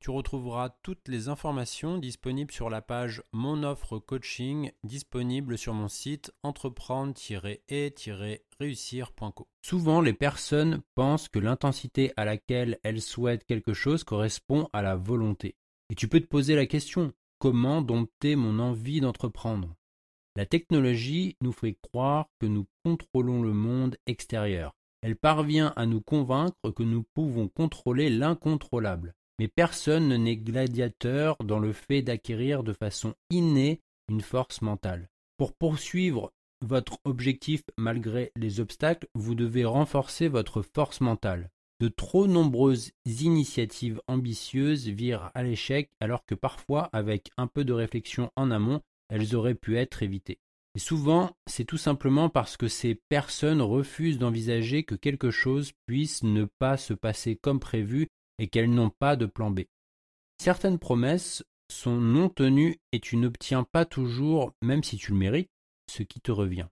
Tu retrouveras toutes les informations disponibles sur la page Mon offre coaching disponible sur mon site entreprendre-et-réussir.co. Souvent, les personnes pensent que l'intensité à laquelle elles souhaitent quelque chose correspond à la volonté. Et tu peux te poser la question, comment dompter mon envie d'entreprendre? La technologie nous fait croire que nous contrôlons le monde extérieur. Elle parvient à nous convaincre que nous pouvons contrôler l'incontrôlable. Mais personne n'est gladiateur dans le fait d'acquérir de façon innée une force mentale. Pour poursuivre votre objectif malgré les obstacles, vous devez renforcer votre force mentale. De trop nombreuses initiatives ambitieuses virent à l'échec alors que parfois, avec un peu de réflexion en amont, elles auraient pu être évitées. Et souvent, c'est tout simplement parce que ces personnes refusent d'envisager que quelque chose puisse ne pas se passer comme prévu et qu'elles n'ont pas de plan B. Certaines promesses sont non tenues et tu n'obtiens pas toujours, même si tu le mérites, ce qui te revient.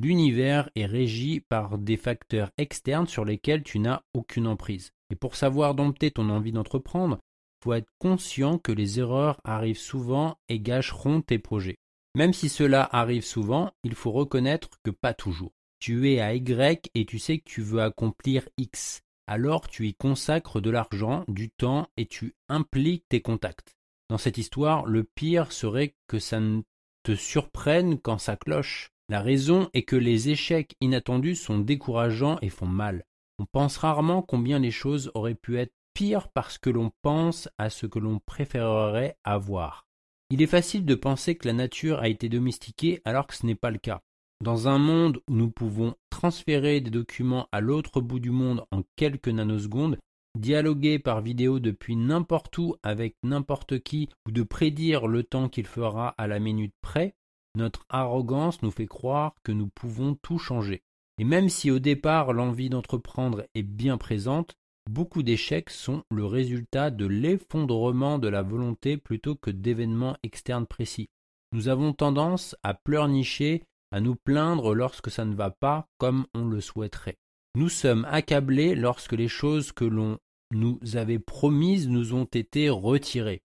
L'univers est régi par des facteurs externes sur lesquels tu n'as aucune emprise. Et pour savoir dompter ton envie d'entreprendre, il faut être conscient que les erreurs arrivent souvent et gâcheront tes projets. Même si cela arrive souvent, il faut reconnaître que pas toujours. Tu es à Y et tu sais que tu veux accomplir X alors tu y consacres de l'argent, du temps et tu impliques tes contacts. Dans cette histoire, le pire serait que ça ne te surprenne quand ça cloche. La raison est que les échecs inattendus sont décourageants et font mal. On pense rarement combien les choses auraient pu être pires parce que l'on pense à ce que l'on préférerait avoir. Il est facile de penser que la nature a été domestiquée alors que ce n'est pas le cas. Dans un monde où nous pouvons transférer des documents à l'autre bout du monde en quelques nanosecondes, dialoguer par vidéo depuis n'importe où avec n'importe qui ou de prédire le temps qu'il fera à la minute près, notre arrogance nous fait croire que nous pouvons tout changer. Et même si au départ l'envie d'entreprendre est bien présente, beaucoup d'échecs sont le résultat de l'effondrement de la volonté plutôt que d'événements externes précis. Nous avons tendance à pleurnicher à nous plaindre lorsque ça ne va pas comme on le souhaiterait. Nous sommes accablés lorsque les choses que l'on nous avait promises nous ont été retirées.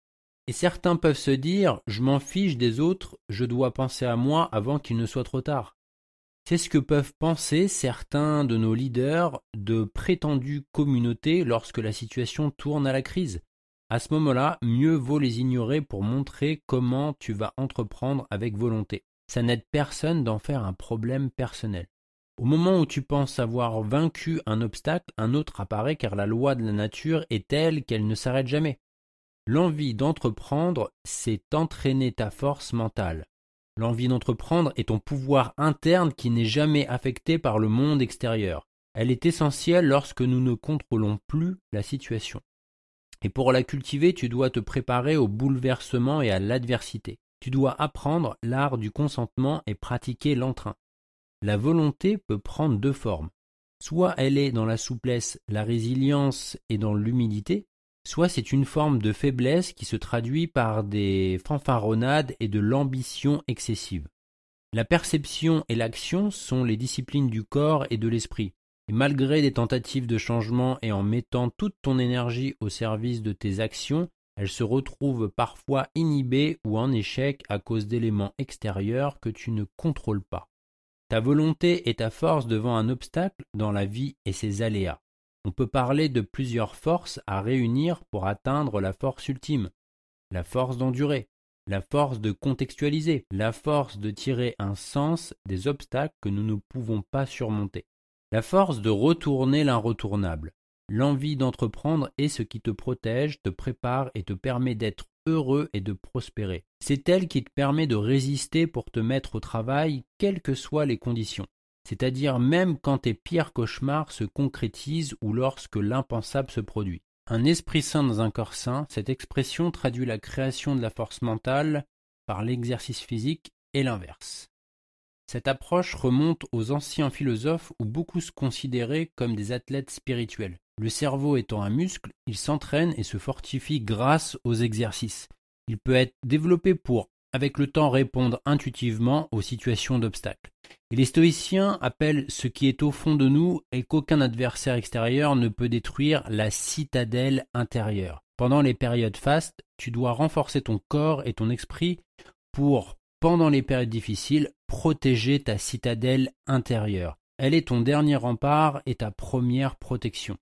Et certains peuvent se dire Je m'en fiche des autres, je dois penser à moi avant qu'il ne soit trop tard. C'est ce que peuvent penser certains de nos leaders de prétendues communautés lorsque la situation tourne à la crise? À ce moment-là, mieux vaut les ignorer pour montrer comment tu vas entreprendre avec volonté ça n'aide personne d'en faire un problème personnel. Au moment où tu penses avoir vaincu un obstacle, un autre apparaît car la loi de la nature est telle qu'elle ne s'arrête jamais. L'envie d'entreprendre, c'est entraîner ta force mentale. L'envie d'entreprendre est ton pouvoir interne qui n'est jamais affecté par le monde extérieur. Elle est essentielle lorsque nous ne contrôlons plus la situation. Et pour la cultiver, tu dois te préparer au bouleversement et à l'adversité. Tu dois apprendre l'art du consentement et pratiquer l'entrain. La volonté peut prendre deux formes. Soit elle est dans la souplesse, la résilience et dans l'humilité, soit c'est une forme de faiblesse qui se traduit par des fanfaronnades et de l'ambition excessive. La perception et l'action sont les disciplines du corps et de l'esprit. Et malgré des tentatives de changement et en mettant toute ton énergie au service de tes actions, elle se retrouve parfois inhibée ou en échec à cause d'éléments extérieurs que tu ne contrôles pas. Ta volonté est ta force devant un obstacle dans la vie et ses aléas. On peut parler de plusieurs forces à réunir pour atteindre la force ultime, la force d'endurer. la force de contextualiser, la force de tirer un sens des obstacles que nous ne pouvons pas surmonter, la force de retourner l'inretournable. L'envie d'entreprendre est ce qui te protège, te prépare et te permet d'être heureux et de prospérer. C'est elle qui te permet de résister pour te mettre au travail, quelles que soient les conditions. C'est-à-dire même quand tes pires cauchemars se concrétisent ou lorsque l'impensable se produit. Un esprit sain dans un corps sain, cette expression traduit la création de la force mentale par l'exercice physique et l'inverse. Cette approche remonte aux anciens philosophes où beaucoup se considéraient comme des athlètes spirituels. Le cerveau étant un muscle, il s'entraîne et se fortifie grâce aux exercices. Il peut être développé pour, avec le temps, répondre intuitivement aux situations d'obstacles. Et les stoïciens appellent ce qui est au fond de nous et qu'aucun adversaire extérieur ne peut détruire la citadelle intérieure. Pendant les périodes fastes, tu dois renforcer ton corps et ton esprit pour, pendant les périodes difficiles, protéger ta citadelle intérieure. Elle est ton dernier rempart et ta première protection.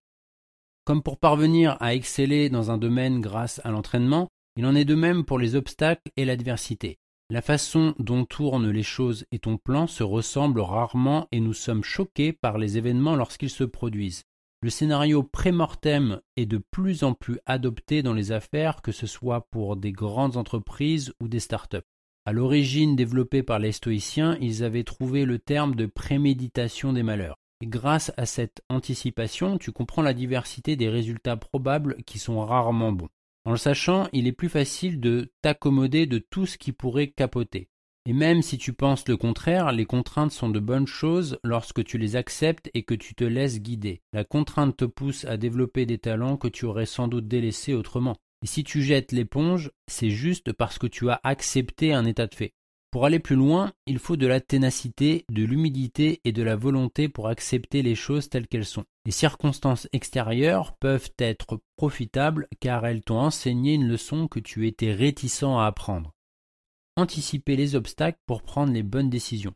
Comme pour parvenir à exceller dans un domaine grâce à l'entraînement, il en est de même pour les obstacles et l'adversité. La façon dont tournent les choses et ton plan se ressemblent rarement et nous sommes choqués par les événements lorsqu'ils se produisent. Le scénario pré-mortem est de plus en plus adopté dans les affaires, que ce soit pour des grandes entreprises ou des start-up. À l'origine développé par les stoïciens, ils avaient trouvé le terme de préméditation des malheurs. Grâce à cette anticipation, tu comprends la diversité des résultats probables qui sont rarement bons. En le sachant, il est plus facile de t'accommoder de tout ce qui pourrait capoter. Et même si tu penses le contraire, les contraintes sont de bonnes choses lorsque tu les acceptes et que tu te laisses guider. La contrainte te pousse à développer des talents que tu aurais sans doute délaissés autrement. Et si tu jettes l'éponge, c'est juste parce que tu as accepté un état de fait. Pour aller plus loin, il faut de la ténacité, de l'humidité et de la volonté pour accepter les choses telles qu'elles sont. Les circonstances extérieures peuvent être profitables car elles t'ont enseigné une leçon que tu étais réticent à apprendre. Anticiper les obstacles pour prendre les bonnes décisions.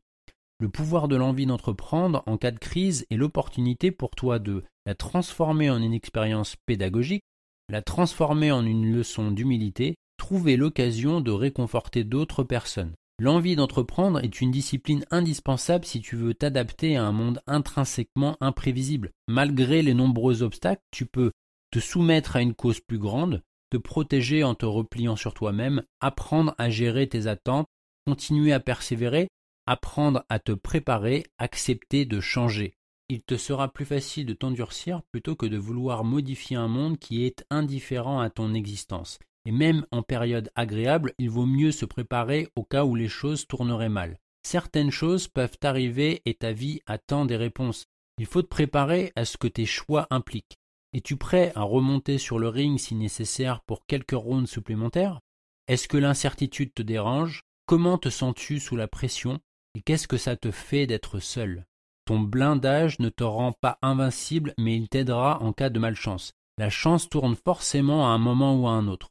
Le pouvoir de l'envie d'entreprendre en cas de crise est l'opportunité pour toi de la transformer en une expérience pédagogique, la transformer en une leçon d'humilité, trouver l'occasion de réconforter d'autres personnes. L'envie d'entreprendre est une discipline indispensable si tu veux t'adapter à un monde intrinsèquement imprévisible. Malgré les nombreux obstacles, tu peux te soumettre à une cause plus grande, te protéger en te repliant sur toi-même, apprendre à gérer tes attentes, continuer à persévérer, apprendre à te préparer, accepter de changer. Il te sera plus facile de t'endurcir plutôt que de vouloir modifier un monde qui est indifférent à ton existence. Et même en période agréable, il vaut mieux se préparer au cas où les choses tourneraient mal. Certaines choses peuvent arriver et ta vie attend des réponses. Il faut te préparer à ce que tes choix impliquent. Es-tu prêt à remonter sur le ring si nécessaire pour quelques rounds supplémentaires? Est-ce que l'incertitude te dérange? Comment te sens-tu sous la pression? Et qu'est-ce que ça te fait d'être seul? Ton blindage ne te rend pas invincible, mais il t'aidera en cas de malchance. La chance tourne forcément à un moment ou à un autre.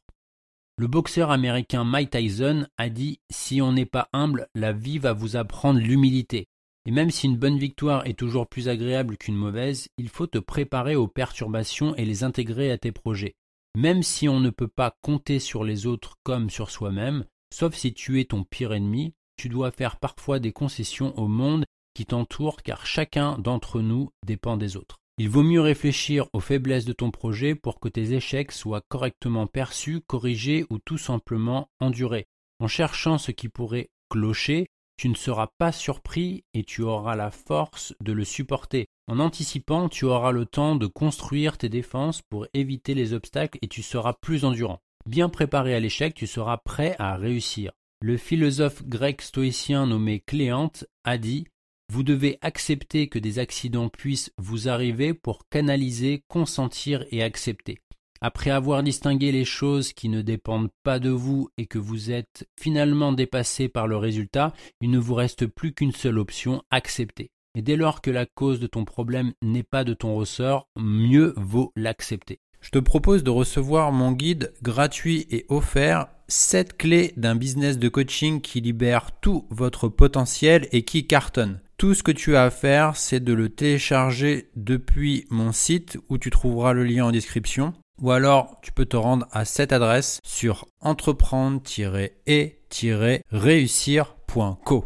Le boxeur américain Mike Tyson a dit Si on n'est pas humble, la vie va vous apprendre l'humilité. Et même si une bonne victoire est toujours plus agréable qu'une mauvaise, il faut te préparer aux perturbations et les intégrer à tes projets. Même si on ne peut pas compter sur les autres comme sur soi-même, sauf si tu es ton pire ennemi, tu dois faire parfois des concessions au monde qui t'entoure car chacun d'entre nous dépend des autres. Il vaut mieux réfléchir aux faiblesses de ton projet pour que tes échecs soient correctement perçus, corrigés ou tout simplement endurés. En cherchant ce qui pourrait clocher, tu ne seras pas surpris et tu auras la force de le supporter. En anticipant, tu auras le temps de construire tes défenses pour éviter les obstacles et tu seras plus endurant. Bien préparé à l'échec, tu seras prêt à réussir. Le philosophe grec stoïcien nommé Cléante a dit vous devez accepter que des accidents puissent vous arriver pour canaliser, consentir et accepter. Après avoir distingué les choses qui ne dépendent pas de vous et que vous êtes finalement dépassé par le résultat, il ne vous reste plus qu'une seule option, accepter. Et dès lors que la cause de ton problème n'est pas de ton ressort, mieux vaut l'accepter. Je te propose de recevoir mon guide gratuit et offert 7 clés d'un business de coaching qui libère tout votre potentiel et qui cartonne. Tout ce que tu as à faire, c'est de le télécharger depuis mon site où tu trouveras le lien en description. Ou alors, tu peux te rendre à cette adresse sur entreprendre-et-réussir.co.